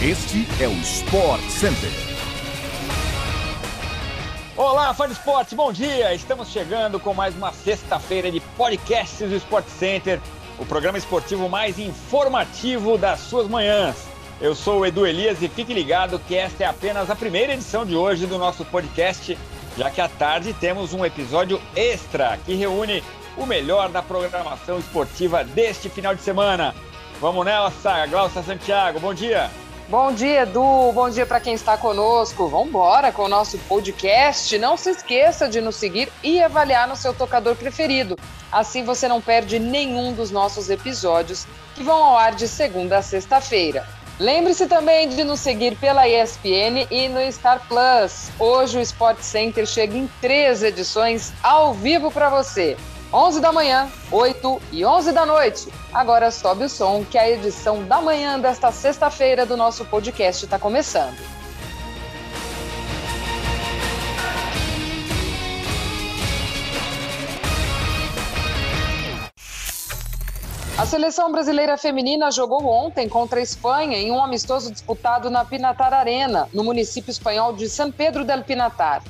Este é o Sport Center. Olá, fã de esporte, bom dia! Estamos chegando com mais uma sexta-feira de podcasts do Sport Center, o programa esportivo mais informativo das suas manhãs. Eu sou o Edu Elias e fique ligado que esta é apenas a primeira edição de hoje do nosso podcast, já que à tarde temos um episódio extra que reúne o melhor da programação esportiva deste final de semana. Vamos nessa, Glaucia Santiago, bom dia! Bom dia, Edu. Bom dia para quem está conosco. Vamos embora com o nosso podcast. Não se esqueça de nos seguir e avaliar no seu tocador preferido. Assim você não perde nenhum dos nossos episódios que vão ao ar de segunda a sexta-feira. Lembre-se também de nos seguir pela ESPN e no Star Plus. Hoje o Sport Center chega em três edições ao vivo para você. 11 da manhã, 8 e 11 da noite. Agora sobe o som que a edição da manhã desta sexta-feira do nosso podcast está começando. A seleção brasileira feminina jogou ontem contra a Espanha em um amistoso disputado na Pinatar Arena, no município espanhol de San Pedro del Pinatar.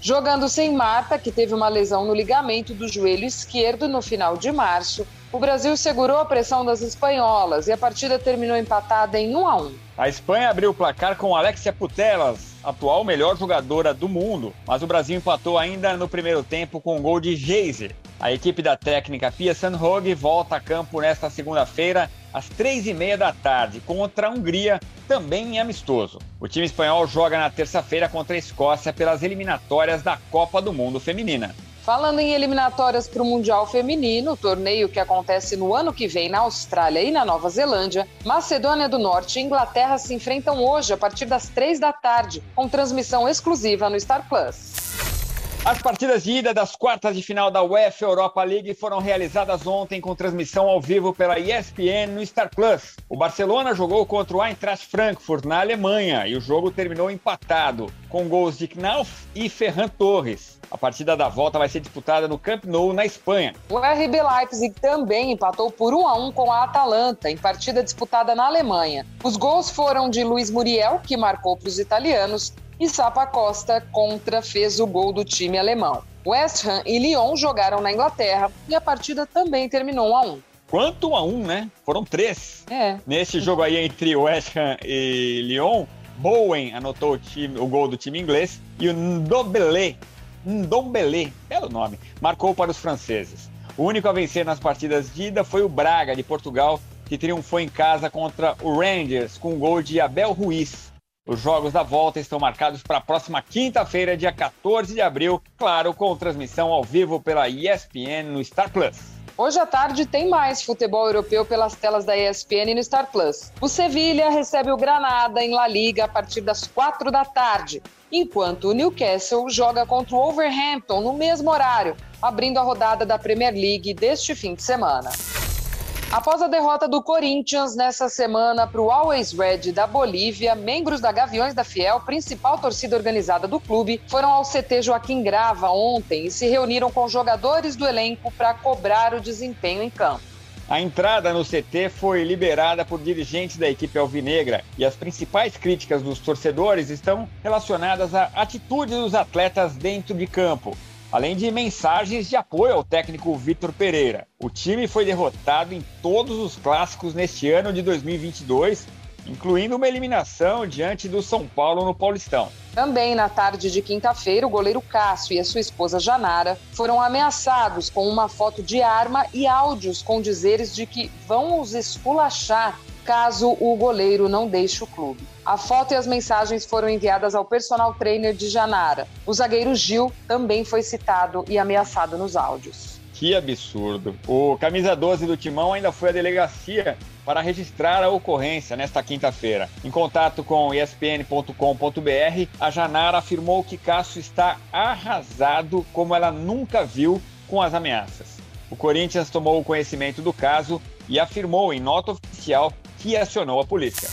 Jogando sem Marta, que teve uma lesão no ligamento do joelho esquerdo no final de março, o Brasil segurou a pressão das espanholas e a partida terminou empatada em 1 a 1. A Espanha abriu o placar com Alexia Putellas, atual melhor jogadora do mundo, mas o Brasil empatou ainda no primeiro tempo com o um gol de Geiser. A equipe da técnica Pia Sandhog volta a campo nesta segunda-feira às três e meia da tarde contra a Hungria, também em amistoso. O time espanhol joga na terça-feira contra a Escócia pelas eliminatórias da Copa do Mundo Feminina. Falando em eliminatórias para o Mundial Feminino, torneio que acontece no ano que vem na Austrália e na Nova Zelândia, Macedônia do Norte e Inglaterra se enfrentam hoje a partir das três da tarde, com transmissão exclusiva no Star Plus. As partidas de ida das quartas de final da UEFA Europa League foram realizadas ontem com transmissão ao vivo pela ESPN no Star Plus. O Barcelona jogou contra o Eintracht Frankfurt na Alemanha e o jogo terminou empatado, com gols de Knauf e Ferran Torres. A partida da volta vai ser disputada no Camp Nou, na Espanha. O RB Leipzig também empatou por 1 a 1 com a Atalanta, em partida disputada na Alemanha. Os gols foram de Luiz Muriel, que marcou para os italianos, e Sapa Costa contra fez o gol do time alemão. West Ham e Lyon jogaram na Inglaterra e a partida também terminou 1 a 1. Quanto 1 a 1, né? Foram três. É. Nesse jogo aí entre West Ham e Lyon, Bowen anotou o, time, o gol do time inglês e o Ndombele Ndombele, belo nome, marcou para os franceses. O único a vencer nas partidas de ida foi o Braga, de Portugal, que triunfou em casa contra o Rangers com o gol de Abel Ruiz. Os jogos da volta estão marcados para a próxima quinta-feira, dia 14 de abril, claro, com transmissão ao vivo pela ESPN no Star Plus. Hoje à tarde tem mais futebol europeu pelas telas da ESPN no Star Plus. O Sevilha recebe o Granada em La Liga a partir das quatro da tarde, enquanto o Newcastle joga contra o Wolverhampton no mesmo horário, abrindo a rodada da Premier League deste fim de semana. Após a derrota do Corinthians nessa semana para o Always Red da Bolívia, membros da Gaviões da Fiel, principal torcida organizada do clube, foram ao CT Joaquim Grava ontem e se reuniram com jogadores do elenco para cobrar o desempenho em campo. A entrada no CT foi liberada por dirigentes da equipe alvinegra e as principais críticas dos torcedores estão relacionadas à atitude dos atletas dentro de campo além de mensagens de apoio ao técnico Vitor Pereira. O time foi derrotado em todos os clássicos neste ano de 2022, incluindo uma eliminação diante do São Paulo no Paulistão. Também na tarde de quinta-feira, o goleiro Cássio e a sua esposa Janara foram ameaçados com uma foto de arma e áudios com dizeres de que vão os esculachar caso o goleiro não deixe o clube. A foto e as mensagens foram enviadas ao personal trainer de Janara. O zagueiro Gil também foi citado e ameaçado nos áudios. Que absurdo. O camisa 12 do Timão ainda foi à delegacia para registrar a ocorrência nesta quinta-feira. Em contato com espn.com.br, a Janara afirmou que Cássio está arrasado como ela nunca viu com as ameaças. O Corinthians tomou conhecimento do caso e afirmou em nota oficial que acionou a polícia.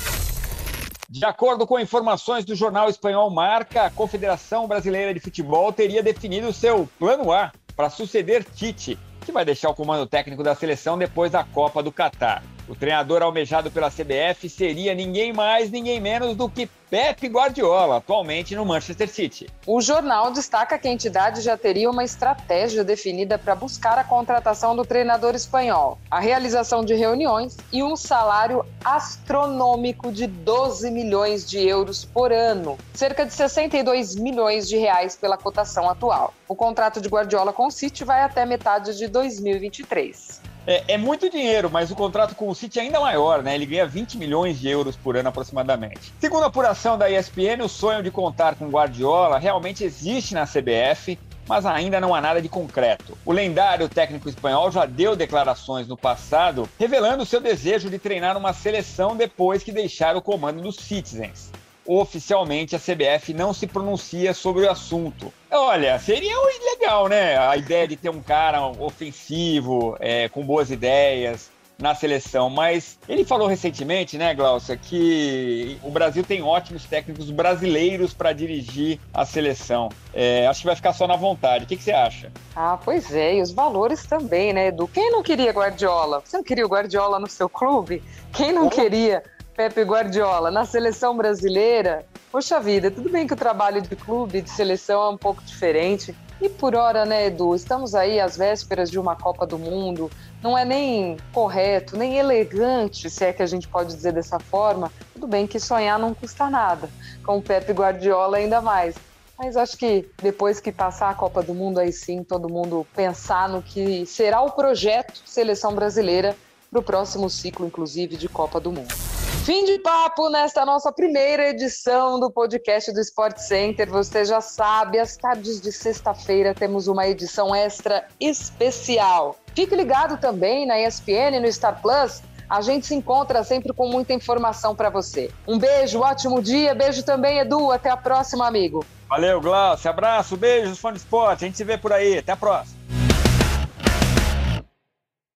De acordo com informações do jornal espanhol Marca, a Confederação Brasileira de Futebol teria definido seu plano A para suceder Tite, que vai deixar o comando técnico da seleção depois da Copa do Catar. O treinador almejado pela CBF seria ninguém mais, ninguém menos do que Pep Guardiola, atualmente no Manchester City. O jornal destaca que a entidade já teria uma estratégia definida para buscar a contratação do treinador espanhol, a realização de reuniões e um salário astronômico de 12 milhões de euros por ano, cerca de 62 milhões de reais pela cotação atual. O contrato de Guardiola com o City vai até metade de 2023. É, é, muito dinheiro, mas o contrato com o City é ainda maior, né? Ele ganha 20 milhões de euros por ano aproximadamente. Segundo a apuração da ESPN, o sonho de contar com Guardiola realmente existe na CBF, mas ainda não há nada de concreto. O lendário técnico espanhol já deu declarações no passado revelando seu desejo de treinar uma seleção depois que deixar o comando dos Citizens oficialmente a CBF não se pronuncia sobre o assunto. Olha, seria legal, né? A ideia de ter um cara ofensivo, é, com boas ideias na seleção, mas ele falou recentemente, né, Glaucia, que o Brasil tem ótimos técnicos brasileiros para dirigir a seleção. É, acho que vai ficar só na vontade. O que, que, você acha? Ah, pois é, e os valores também, né, Edu? Quem não queria Guardiola? Você não queria o Guardiola no seu clube? Quem não queria Pepe Guardiola, na seleção brasileira, poxa vida, tudo bem que o trabalho de clube, de seleção é um pouco diferente. E por hora, né, Edu, estamos aí às vésperas de uma Copa do Mundo, não é nem correto, nem elegante, se é que a gente pode dizer dessa forma. Tudo bem que sonhar não custa nada, com o Pepe Guardiola ainda mais. Mas acho que depois que passar a Copa do Mundo, aí sim todo mundo pensar no que será o projeto Seleção Brasileira para o próximo ciclo, inclusive, de Copa do Mundo. Fim de papo nesta nossa primeira edição do podcast do Sport Center. Você já sabe, às tardes de sexta-feira temos uma edição extra especial. Fique ligado também na ESPN, no Star Plus. A gente se encontra sempre com muita informação para você. Um beijo, ótimo dia. Beijo também, Edu. Até a próxima, amigo. Valeu, Glaucio. Abraço, beijos, fã de esporte. A gente se vê por aí. Até a próxima.